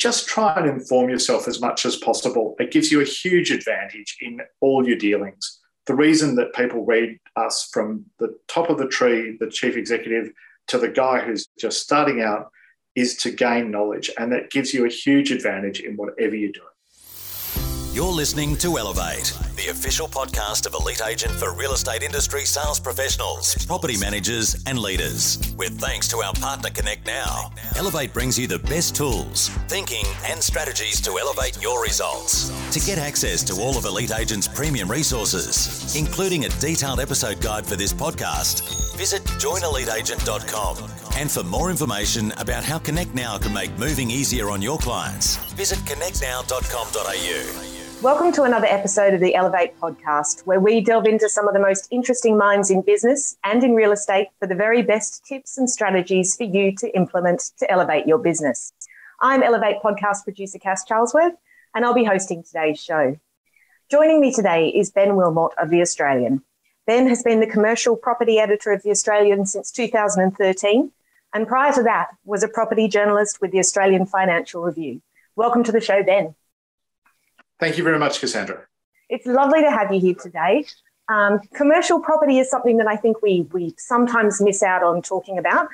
just try and inform yourself as much as possible. It gives you a huge advantage in all your dealings. The reason that people read us from the top of the tree, the chief executive, to the guy who's just starting out is to gain knowledge. And that gives you a huge advantage in whatever you're doing. You're listening to Elevate, the official podcast of Elite Agent for real estate industry sales professionals, property managers, and leaders. With thanks to our partner Connect Now, Elevate brings you the best tools, thinking, and strategies to elevate your results. To get access to all of Elite Agent's premium resources, including a detailed episode guide for this podcast, visit joineliteagent.com. And for more information about how Connect Now can make moving easier on your clients, visit connectnow.com.au. Welcome to another episode of the Elevate podcast, where we delve into some of the most interesting minds in business and in real estate for the very best tips and strategies for you to implement to elevate your business. I'm Elevate podcast producer Cass Charlesworth, and I'll be hosting today's show. Joining me today is Ben Wilmot of The Australian. Ben has been the commercial property editor of The Australian since 2013, and prior to that was a property journalist with the Australian Financial Review. Welcome to the show, Ben. Thank you very much, Cassandra. It's lovely to have you here today. Um, commercial property is something that I think we we sometimes miss out on talking about,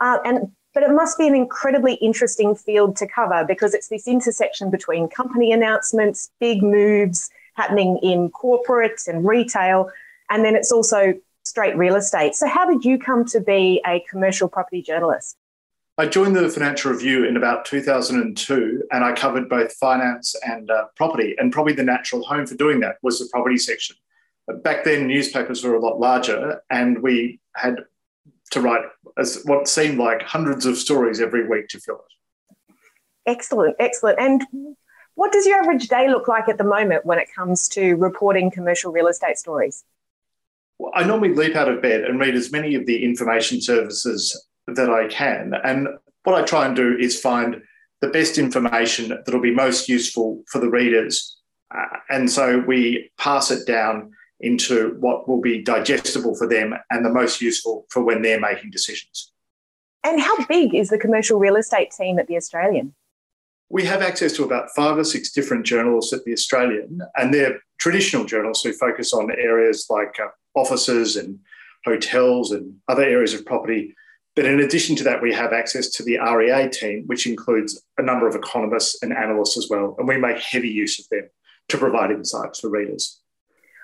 uh, and but it must be an incredibly interesting field to cover because it's this intersection between company announcements, big moves happening in corporate and retail, and then it's also straight real estate. So, how did you come to be a commercial property journalist? I joined the Financial Review in about 2002, and I covered both finance and uh, property. And probably the natural home for doing that was the property section. Back then, newspapers were a lot larger, and we had to write as what seemed like hundreds of stories every week to fill it. Excellent, excellent. And what does your average day look like at the moment when it comes to reporting commercial real estate stories? Well, I normally leap out of bed and read as many of the information services that I can. And what I try and do is find the best information that'll be most useful for the readers. Uh, and so we pass it down into what will be digestible for them and the most useful for when they're making decisions. And how big is the commercial real estate team at The Australian? We have access to about five or six different journalists at The Australian, and they're traditional journalists who focus on areas like uh, offices and hotels and other areas of property but in addition to that, we have access to the REA team, which includes a number of economists and analysts as well. And we make heavy use of them to provide insights for readers.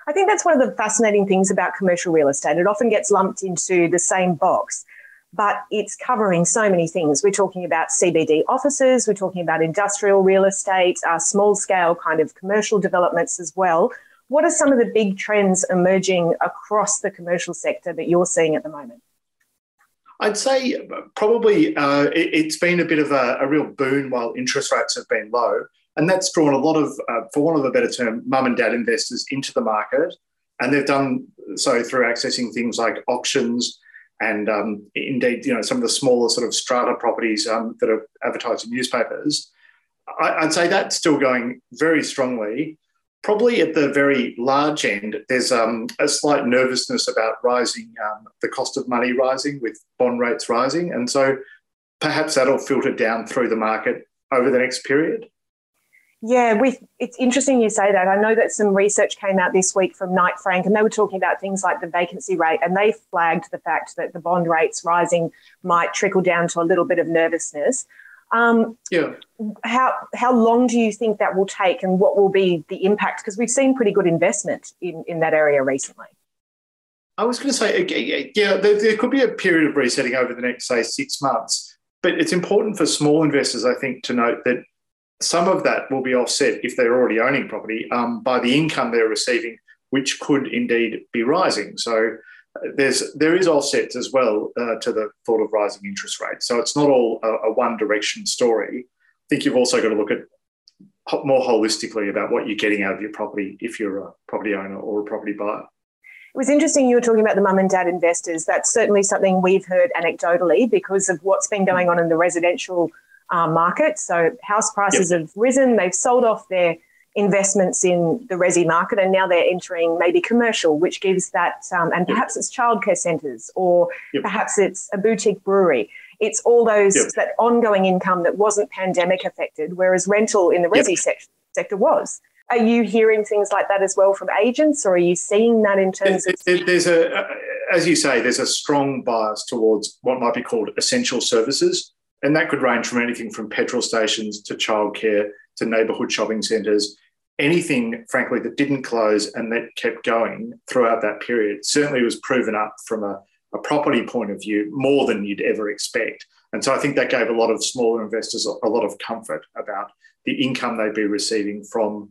I think that's one of the fascinating things about commercial real estate. It often gets lumped into the same box, but it's covering so many things. We're talking about CBD offices, we're talking about industrial real estate, uh, small scale kind of commercial developments as well. What are some of the big trends emerging across the commercial sector that you're seeing at the moment? I'd say probably uh, it, has been a bit of a, a, real boon while interest rates have been low. And that's drawn a lot of, uh, for want of a better term, mum and dad investors into the market. And they've done so through accessing things like auctions and um, indeed, you know, some of the smaller sort of strata properties um, that are advertised in newspapers. I, I'd say that's still going very strongly. Probably at the very large end, there's um, a slight nervousness about rising, um, the cost of money rising with bond rates rising. And so perhaps that'll filter down through the market over the next period. Yeah, with, it's interesting you say that. I know that some research came out this week from Knight Frank, and they were talking about things like the vacancy rate, and they flagged the fact that the bond rates rising might trickle down to a little bit of nervousness. Um, yeah. How how long do you think that will take, and what will be the impact? Because we've seen pretty good investment in in that area recently. I was going to say, yeah, there, there could be a period of resetting over the next, say, six months. But it's important for small investors, I think, to note that some of that will be offset if they're already owning property um, by the income they're receiving, which could indeed be rising. So there's there is offsets as well uh, to the thought of rising interest rates. So it's not all a, a, one direction story. I think you've also got to look at more holistically about what you're getting out of your property if you're a property owner or a property buyer. It was interesting you were talking about the mum and dad investors. That's certainly something we've heard anecdotally because of what's been going on in the residential uh, market. So house prices yep. have risen. They've sold off their investments in the resi market and now they're entering maybe commercial which gives that um, and perhaps it's childcare centres or yep. perhaps it's a boutique brewery It's all those yep. that ongoing income that wasn't pandemic affected, whereas rental in the resi yep. se- sector was. Are you hearing things like that as well from agents, or are you seeing that in terms of? There's a, as you say, there's a strong bias towards what might be called essential services, and that could range from anything from petrol stations to childcare to neighbourhood shopping centres. Anything, frankly, that didn't close and that kept going throughout that period certainly was proven up from a, a property point of view more than you'd ever expect. And so I think that gave a lot of smaller investors a lot of comfort about the income they'd be receiving from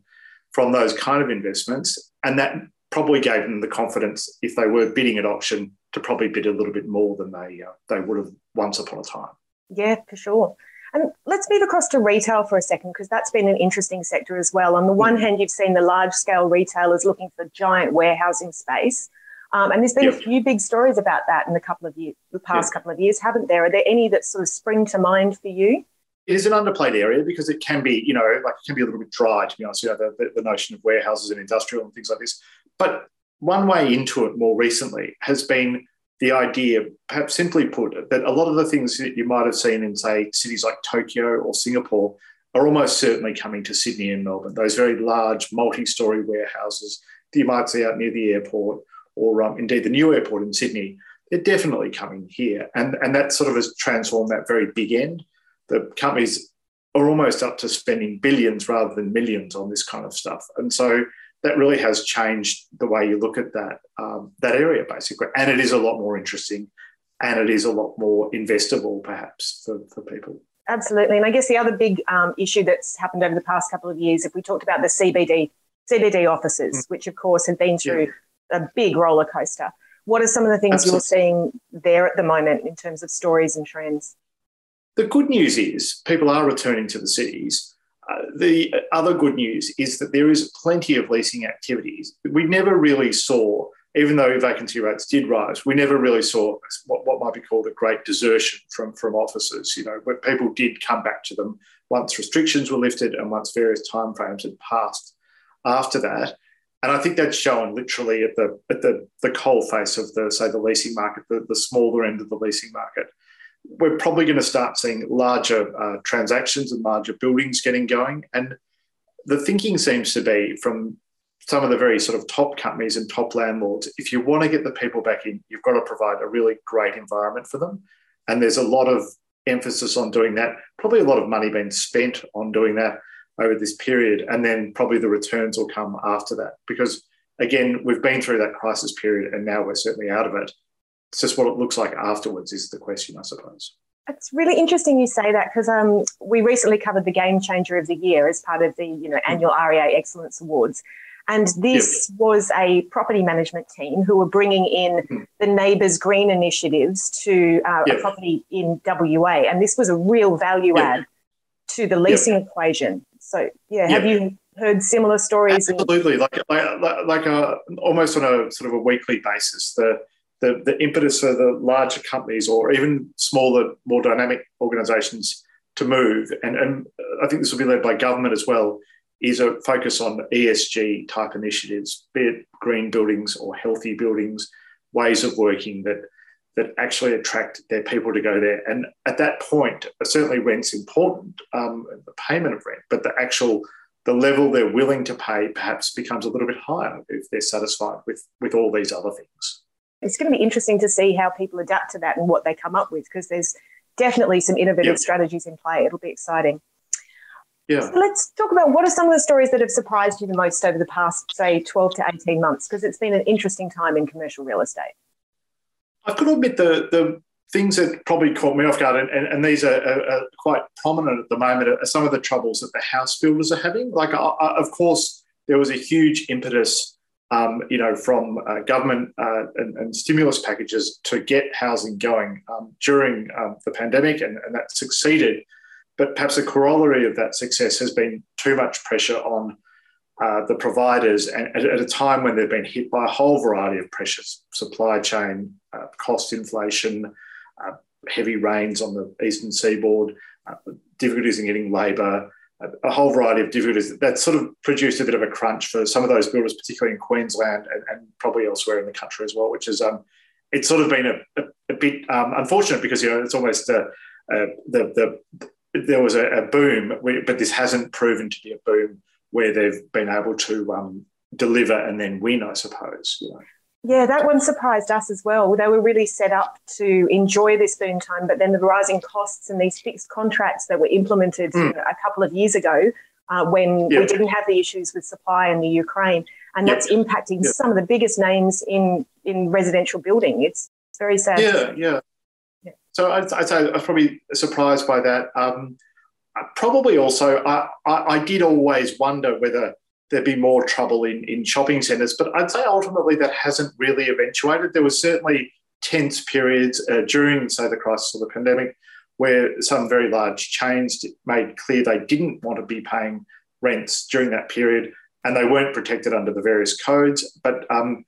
from those kind of investments. And that probably gave them the confidence if they were bidding at auction to probably bid a little bit more than they uh, they would have once upon a time. Yeah, for sure. And let's move across to retail for a second because that's been an interesting sector as well. On the one hand, you've seen the large scale retailers looking for giant warehousing space. Um, and there's been yep. a few big stories about that in the couple of years, the past yep. couple of years, haven't there? Are there any that sort of spring to mind for you? it is an underplayed area because it can be, you know, like it can be a little bit dry, to be honest, you know, the, the, the notion of warehouses and industrial and things like this. But one way into it more recently has been the idea, perhaps simply put, that a lot of the things that you might have seen in, say, cities like Tokyo or Singapore are almost certainly coming to Sydney and Melbourne. Those very large multi story warehouses that you might see out near the airport or um, indeed the new airport in Sydney, they're definitely coming here. And, and that sort of has transformed that very big end the companies are almost up to spending billions rather than millions on this kind of stuff. And so that really has changed the way you look at that um, that area basically. And it is a lot more interesting and it is a lot more investable perhaps for, for people. Absolutely. And I guess the other big um, issue that's happened over the past couple of years, if we talked about the CBD CBD offices, mm. which of course have been through yeah. a big roller coaster. What are some of the things Absolutely. you're seeing there at the moment in terms of stories and trends? The good news is people are returning to the cities. The other good news is that there is plenty of leasing activities. We never really saw, even though vacancy rates did rise, we never really saw what, what might be called a great desertion from, from offices, you know, where people did come back to them once restrictions were lifted and once various timeframes had passed after that. And I think that's shown literally at the at the, the coal face of the say the leasing market, the, the smaller end of the leasing market we're probably going to start seeing larger uh, transactions and larger buildings getting going. And the thinking seems to be from some of the very sort of top companies and top landlords if you want to get the people back in, you've got to provide a really great environment for them. And there's a lot of emphasis on doing that, probably a lot of money being spent on doing that over this period. And then probably the returns will come after that because, again, we've been through that crisis period and now we're certainly out of it. It's just what it looks like afterwards is the question, I suppose. It's really interesting you say that because um, we recently covered the Game Changer of the Year as part of the you know annual REA Excellence Awards. And this yep. was a property management team who were bringing in mm. the Neighbours Green initiatives to uh, yep. a property in WA. And this was a real value yep. add to the leasing equation. So, yeah, have you heard similar stories? Absolutely. Like, like, like a, almost on a sort of a weekly basis. The the, the impetus for the larger companies or even smaller, more dynamic organizations to move, and, and I think this will be led by government as well, is a focus on ESG type initiatives, be it green buildings or healthy buildings, ways of working that that actually attract their people to go there. And at that point, certainly rent's important, um, the payment of rent, but the actual the level they're willing to pay perhaps becomes a little bit higher if they're satisfied with with all these other things it's going to be interesting to see how people adapt to that and what they come up with because there's definitely some innovative yep. strategies in play. It'll be exciting. Yeah. So let's talk about what are some of the stories that have surprised you the most over the past, say, 12 to 18 months, because it's been an interesting time in commercial real estate. I've got to admit, the, the things that probably caught me off guard, and, and, and these are, are, are, quite prominent at the moment, are some of the troubles that the house builders are having. Like, uh, of course, there was a huge impetus um, you know, from uh, government uh, and, and, stimulus packages to get housing going um, during um, the pandemic, and, and, that succeeded. But perhaps a corollary of that success has been too much pressure on uh, the providers, and at, at, a time when they've been hit by a whole variety of pressures: supply chain, uh, cost inflation, uh, heavy rains on the eastern seaboard, uh, difficulties in getting labour a whole variety of difficulties that sort of produced a bit of a crunch for some of those builders, particularly in Queensland and, and probably elsewhere in the country as well, which is um, it's sort of been a, a, a bit um, unfortunate because you know it's almost a, uh, the, the there was a, a boom, but this hasn't proven to be a boom where they've been able to um, deliver and then win, I suppose. You know. Yeah, that one surprised us as well. They were really set up to enjoy this boom time, but then the rising costs and these fixed contracts that were implemented mm. a couple of years ago uh, when yep. we didn't have the issues with supply in the Ukraine. And yep. that's impacting yep. some of the biggest names in, in residential building. It's very sad. Yeah, yeah. yeah. So I'd, I'd, say I was probably surprised by that. Um, probably also, I, I, I did always wonder whether there'd be more trouble in, in shopping centres, but I'd say ultimately that hasn't really eventuated. There was certainly tense periods uh, during, say, the crisis of the pandemic where some very large chains made clear they didn't want to be paying rents during that period and they weren't protected under the various codes. But um,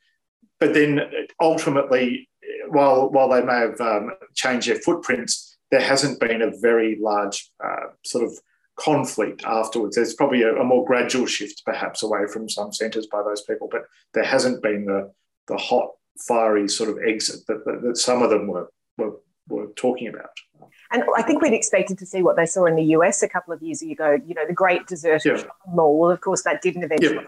but then ultimately, while while they may have um, changed their footprints, there hasn't been a very large uh, sort of conflict afterwards. There's probably a, a, more gradual shift, perhaps, away from some centres by those people, but there hasn't been the the hot, fiery sort of exit that, that, that some of them were, were were talking about. And I think we'd expected to see what they saw in the US a couple of years ago. You know, the great deserted yeah. mall. Well, of course, that didn't eventually. Yeah.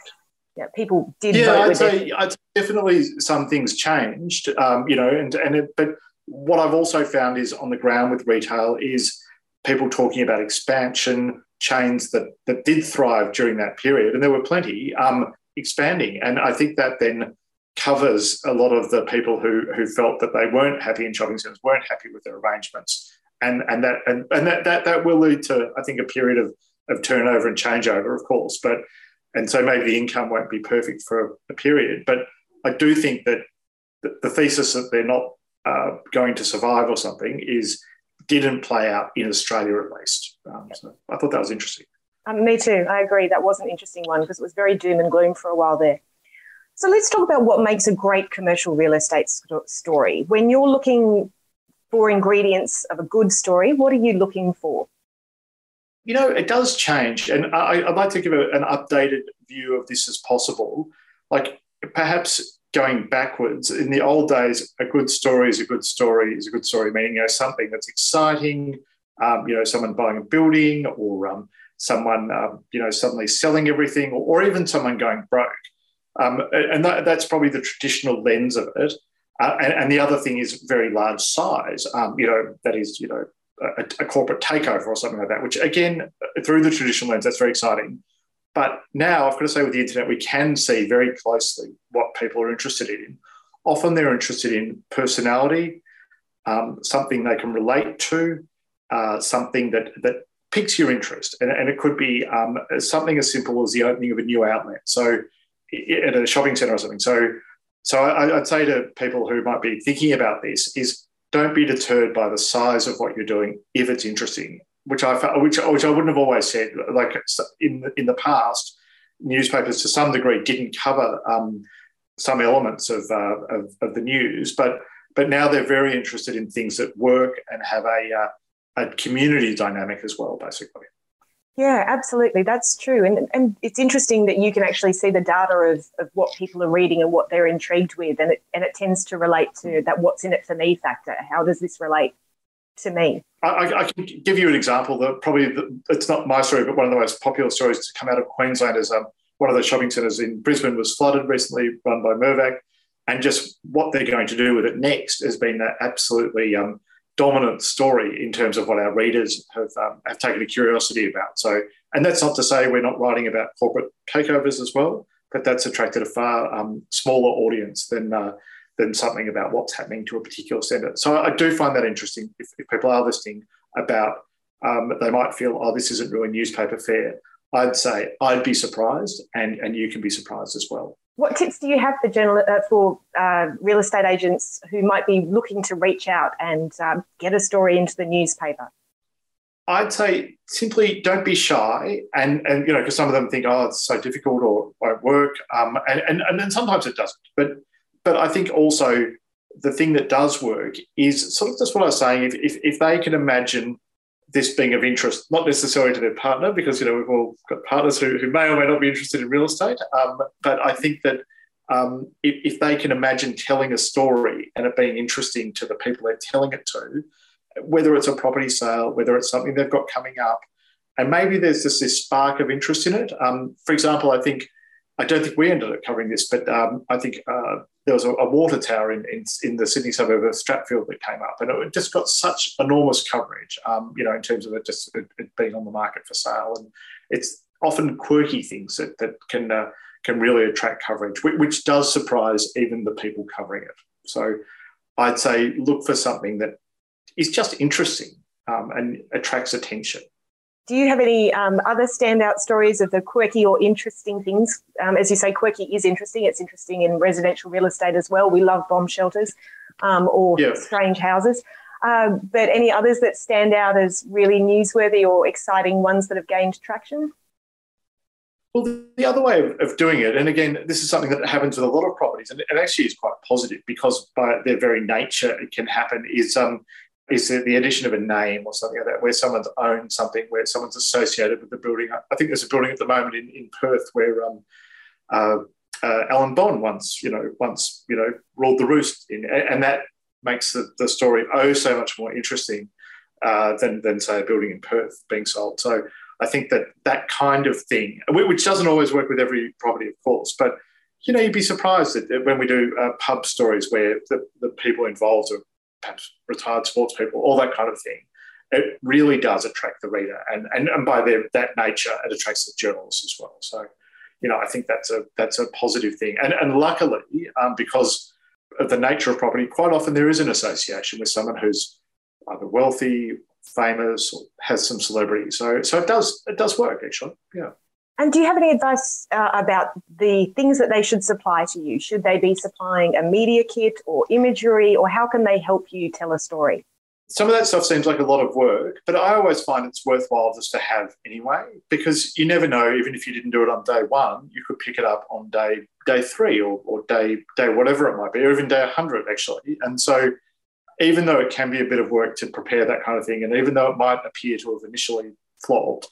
Yeah, people did. Yeah, I'd say, I'd say, definitely some things changed. Um, you know, and and it, but what I've also found is on the ground with retail is people talking about expansion, chains that that did thrive during that period, and there were plenty um, expanding. And I think that then covers a lot of the people who who felt that they weren't happy in shopping centres, weren't happy with their arrangements, and and that and, and that, that that will lead to I think a period of of turnover and changeover, of course, but and so maybe the income won't be perfect for a period, but I do think that the, the thesis that they're not uh, going to survive or something is didn't play out in Australia at least. Um, so I thought that was interesting. Um, me too. I agree. That was an interesting one because it was very doom and gloom for a while there. So let's talk about what makes a great commercial real estate st- story. When you're looking for ingredients of a good story, what are you looking for? You know, it does change. And I, would like to give a, an updated view of this as possible. Like perhaps going backwards, in the old days, a good story is a good story is a good story, meaning, you know, something that's exciting, um, you know, someone buying a building or um, someone, um, you know, suddenly selling everything or, or even someone going broke. Um, and that, that's probably the traditional lens of it. Uh, and, and, the other thing is very large size. Um, you know, that is, you know, a, a, corporate takeover or something like that. Which again, through the traditional lens, that's very exciting. But now I've got to say, with the internet, we can see very closely what people are interested in. Often they're interested in personality, um, something they can relate to, uh, something that that piques your interest, and, and it could be um, something as simple as the opening of a new outlet. So at a shopping centre or something. So, so I, would say to people who might be thinking about this is don't be deterred by the size of what you're doing if it's interesting. Which I which which I wouldn't have always said. Like in in the past, newspapers to some degree didn't cover um, some elements of, uh, of, of the news, but but now they're very interested in things that work and have a uh, a community dynamic as well, basically. Yeah, absolutely. That's true. And, and it's interesting that you can actually see the data of, of what people are reading and what they're intrigued with. And it, and it tends to relate to that what's in it for me factor. How does this relate to me? I, I can give you an example that probably it's not my story, but one of the most popular stories to come out of Queensland is um, one of the shopping centres in Brisbane was flooded recently, run by Mirvac. And just what they're going to do with it next has been an absolutely um, dominant story in terms of what our readers have, um, have taken a curiosity about. So, and that's not to say we're not writing about corporate takeovers as well, but that's attracted a far um, smaller audience than uh, than something about what's happening to a particular centre. So, I do find that interesting. If, if people are listening about, um, they might feel, oh, this isn't really newspaper fare. I'd say I'd be surprised, and and you can be surprised as well. What tips do you have for general, uh, for uh, real estate agents who might be looking to reach out and um, get a story into the newspaper? I'd say simply don't be shy, and and you know because some of them think oh it's so difficult or won't work, um, and, and and then sometimes it doesn't. But but I think also the thing that does work is sort of just what I was saying. If if, if they can imagine this being of interest, not necessarily to their partner, because you know we've all got partners who, who may or may not be interested in real estate. Um, but I think that um, if, if, they can imagine telling a story and it being interesting to the people they're telling it to, whether it's a property sale, whether it's something they've got coming up, and maybe there's just this spark of interest in it. Um, for example, I think I don't think we ended up covering this, but um, I think uh, there was a, a water tower in, in, in the Sydney suburb of Strathfield that came up, and it just got such enormous coverage. Um, you know, in terms of it just it, it being on the market for sale, and it's often quirky things that that can uh, can really attract coverage, which, which does surprise even the people covering it. So, I'd say look for something that is just interesting um, and attracts attention. Do you have any um, other standout stories of the quirky or interesting things? Um, as you say, quirky is interesting. It's interesting in residential real estate as well. We love bomb shelters um, or yeah. strange houses. Um, but any others that stand out as really newsworthy or exciting ones that have gained traction? Well, the other way of, of, doing it, and again, this is something that happens with a lot of properties, and it actually is quite positive because by their very nature, it can happen. Is um, is the addition of a name or something like that, where someone's owned something, where someone's associated with the building. I think there's a building at the moment in, in Perth where um, uh, uh, Alan Bond once, you know, once you know ruled the roost, in, and that makes the, the story oh so much more interesting uh, than than say a building in Perth being sold. So I think that that kind of thing, which doesn't always work with every property, of course, but you know, you'd be surprised that when we do uh, pub stories where the, the people involved are perhaps retired sports people, all that kind of thing. It really does attract the reader, and and, and by their, that nature, it attracts the journalists as well. So, you know, I think that's a that's a positive thing, and and luckily, um, because of the nature of property, quite often there is an association with someone who's either wealthy, famous, or has some celebrity. So so it does it does work actually. Yeah. And do you have any advice uh, about the things that they should supply to you? Should they be supplying a media kit or imagery, or how can they help you tell a story? Some of that stuff seems like a lot of work, but I always find it's worthwhile just to have anyway, because you never know, even if you didn't do it on day one, you could pick it up on day day three or, or day day whatever it might be, or even day 100 actually. And so even though it can be a bit of work to prepare that kind of thing, and even though it might appear to have initially flopped,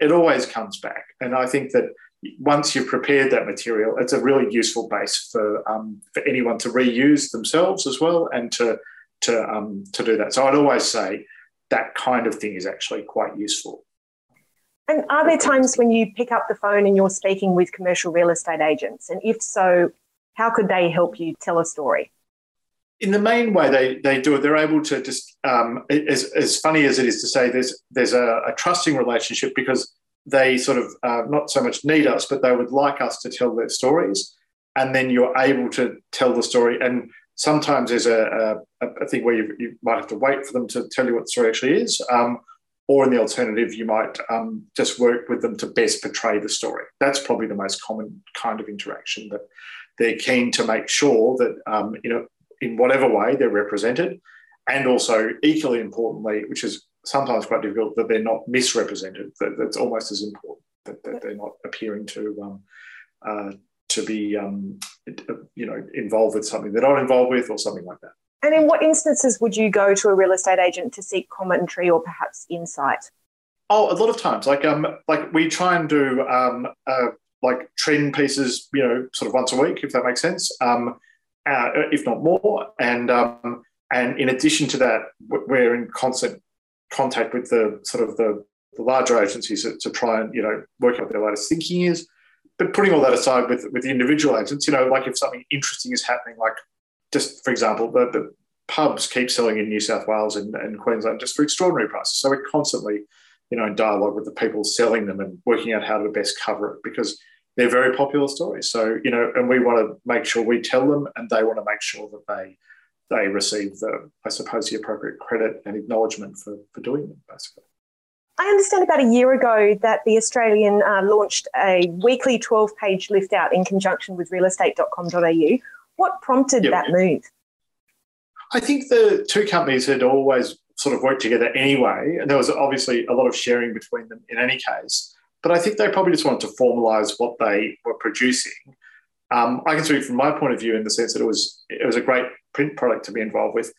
it always comes back. And I think that once you've prepared that material, it's a really useful base for um, for anyone to reuse themselves as well and to to um, to do that. So I'd always say that kind of thing is actually quite useful. And are there times when you pick up the phone and you're speaking with commercial real estate agents? And if so, how could they help you tell a story? In the main way they, they do it, they're able to just, um, as, as funny as it is to say, there's, there's a, a trusting relationship because they sort of uh, not so much need us, but they would like us to tell their stories. And then you're able to tell the story. And sometimes there's a, a, a thing where you, you, might have to wait for them to tell you what the story actually is. Um, or in the alternative, you might um, just work with them to best portray the story. That's probably the most common kind of interaction that they're keen to make sure that um, you know in whatever way they're represented, and also equally importantly, which is sometimes quite difficult, that they're not misrepresented. That, that's almost as important that, that they're not appearing to um, uh, to be um, you know involved with something they're not involved with or something like that. And in what instances would you go to a real estate agent to seek commentary or perhaps insight? Oh, a lot of times. Like um, like we try and do um, uh, like trend pieces, you know, sort of once a week, if that makes sense. Um, uh, if not more. And um, and in addition to that, we're in constant contact with the sort of the, the larger agencies to, to, try and you know work out what their latest thinking is. But putting all that aside, with with the individual agents, you know, like if something interesting is happening, like just for example, the, the pubs keep selling in New South Wales and, and Queensland just for extraordinary prices. So we're constantly, you know, in dialogue with the people selling them and working out how to best cover it because they're very popular stories. So, you know, and we want to make sure we tell them and they want to make sure that they they receive the, I suppose, the appropriate credit and acknowledgement for, for doing them, basically. I understand about a year ago that the Australian uh, launched a weekly 12 page lift out in conjunction with realestate.com.au. What prompted yep. that move? I think the two companies had always sort of worked together anyway, and there was obviously a lot of sharing between them in any case. But I think they probably just wanted to formalise what they were producing. Um, I can speak from my point of view in the sense that it was it was a great print product to be involved with.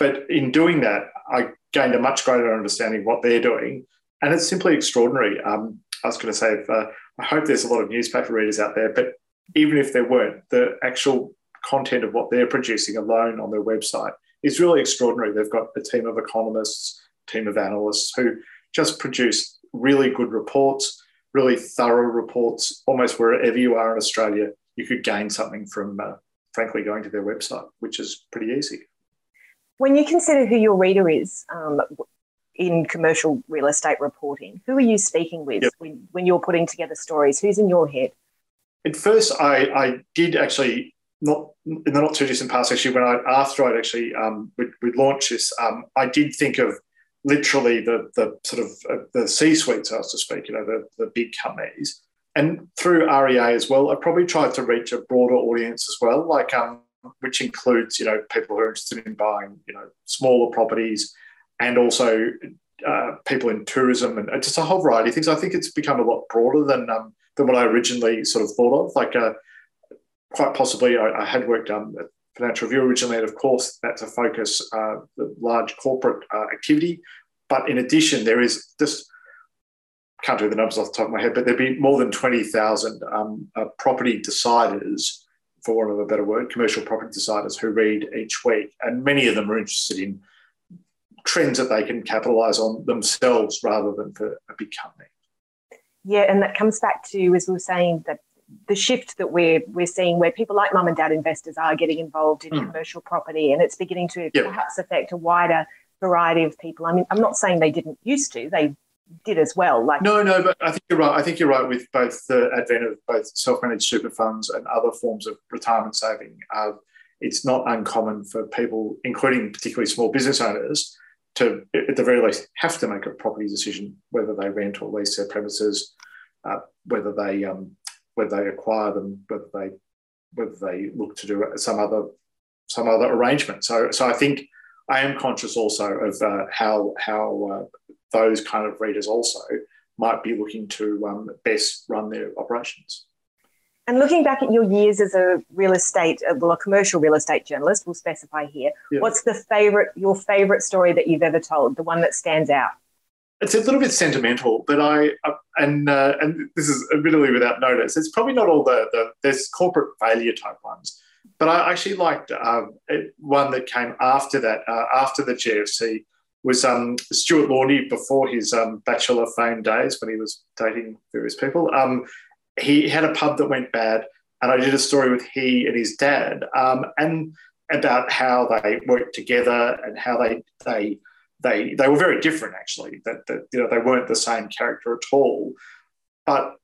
But in doing that, I gained a much greater understanding of what they're doing, and it's simply extraordinary. Um, I was going to say, if, uh, I hope there's a lot of newspaper readers out there, but even if there weren't, the actual content of what they're producing alone on their website is really extraordinary. They've got a team of economists, team of analysts who just produce really good reports, really thorough reports. Almost wherever you are in Australia, you could gain something from, uh, frankly, going to their website, which is pretty easy. When you consider who your reader is um, in commercial real estate reporting, who are you speaking with yep. when, when you're putting together stories? Who's in your head? At first, I, I did actually not in the not too distant past. Actually, when I after I'd actually um, we would launched this, um, I did think of literally the the sort of uh, the C suite, so to speak. You know, the the big companies, and through REA as well. I probably tried to reach a broader audience as well, like um, which includes you know people who are interested in buying you know smaller properties, and also uh, people in tourism and just a whole variety of things. I think it's become a lot broader than um, than what I originally sort of thought of. Like, uh, quite possibly, I, I had worked um, Financial Review originally, and of course, that's a focus, uh, the large corporate uh, activity. But in addition, there is just can't do the numbers off the top of my head, but there'd be more than 20,000 um, uh, property deciders, for want of a better word, commercial property deciders who read each week. And many of them are interested in trends that they can capitalize on themselves rather than for a big company. Yeah, and that comes back to, as we were saying, that the shift that we're we're seeing where people like mum and dad investors are getting involved in mm. commercial property and it's beginning to yep. perhaps affect a wider variety of people. I mean, I'm not saying they didn't used to, they did as well. Like No, no, but I think you're right. I think you're right with both the advent of both self-managed super funds and other forms of retirement saving. Uh, it's not uncommon for people, including particularly small business owners, to at the very least have to make a property decision whether they rent or lease their premises, uh, whether they um, whether they acquire them, whether they whether they look to do some other some other arrangement. So so I think I am conscious also of uh, how how uh, those kind of readers also might be looking to um, best run their operations. And looking back at your years as a real estate, uh, well, a commercial real estate journalist, we'll specify here. Yeah. What's the favorite, your favorite story that you've ever told? The one that stands out? It's a little bit sentimental, but I and uh, and this is admittedly without notice. It's probably not all the, the there's corporate failure type ones, but I actually liked um, one that came after that, uh, after the GFC, was um, Stuart Laundy before his um, Bachelor fame days when he was dating various people. Um, he had a pub that went bad, and I did a story with he and his dad, um, and about how they worked together and how they they they they were very different actually. That, that you know they weren't the same character at all, but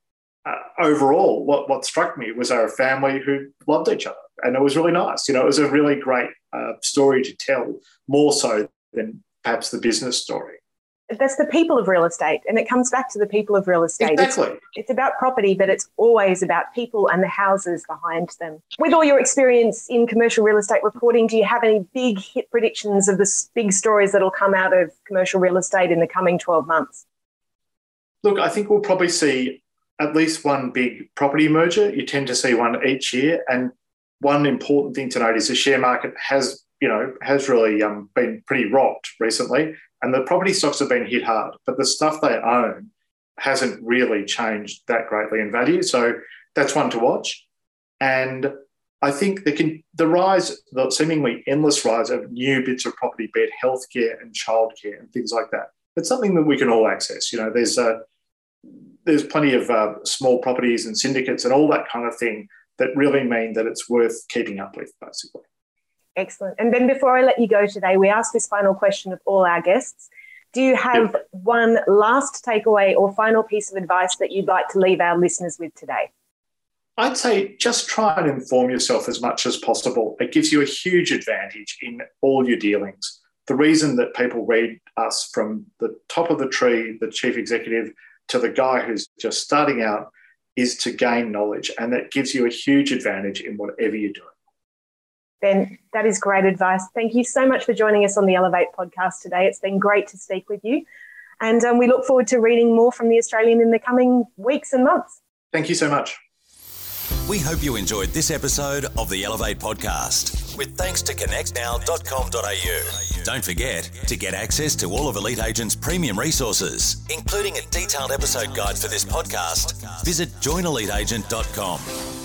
uh, overall, what what struck me was were a family who loved each other, and it was really nice. You know, it was a really great uh, story to tell, more so than perhaps the business story that's the people of real estate and it comes back to the people of real estate. Exactly. It's, it's, about property but it's always about people and the houses behind them. With all your experience in commercial real estate reporting do you have any big hit predictions of the big stories that will come out of commercial real estate in the coming 12 months? Look i think we'll probably see at least one big property merger. You tend to see one each year and one important thing to note is the share market has you know has really um, been pretty rocked recently and the property stocks have been hit hard, but the stuff they own hasn't really changed that greatly in value. So that's one to watch. And I think the, the rise, the seemingly endless rise of new bits of property, be it healthcare and childcare and things like that, it's something that we can all access. You know, there's a, uh, there's plenty of uh, small properties and syndicates and all that kind of thing that really mean that it's worth keeping up with, basically. Excellent. And then before I let you go today, we ask this final question of all our guests. Do you have yep. one last takeaway or final piece of advice that you'd like to leave our listeners with today? I'd say just try and inform yourself as much as possible. It gives you a huge advantage in all your dealings. The reason that people read us from the top of the tree, the chief executive, to the guy who's just starting out is to gain knowledge. And that gives you a huge advantage in whatever you're doing. Ben, that is great advice. Thank you so much for joining us on the Elevate podcast today. It's been great to speak with you. And um, we look forward to reading more from The Australian in the coming weeks and months. Thank you so much. We hope you enjoyed this episode of the Elevate podcast with thanks to connectnow.com.au. Don't forget to get access to all of Elite Agent's premium resources, including a detailed episode guide for this podcast. Visit joineliteagent.com.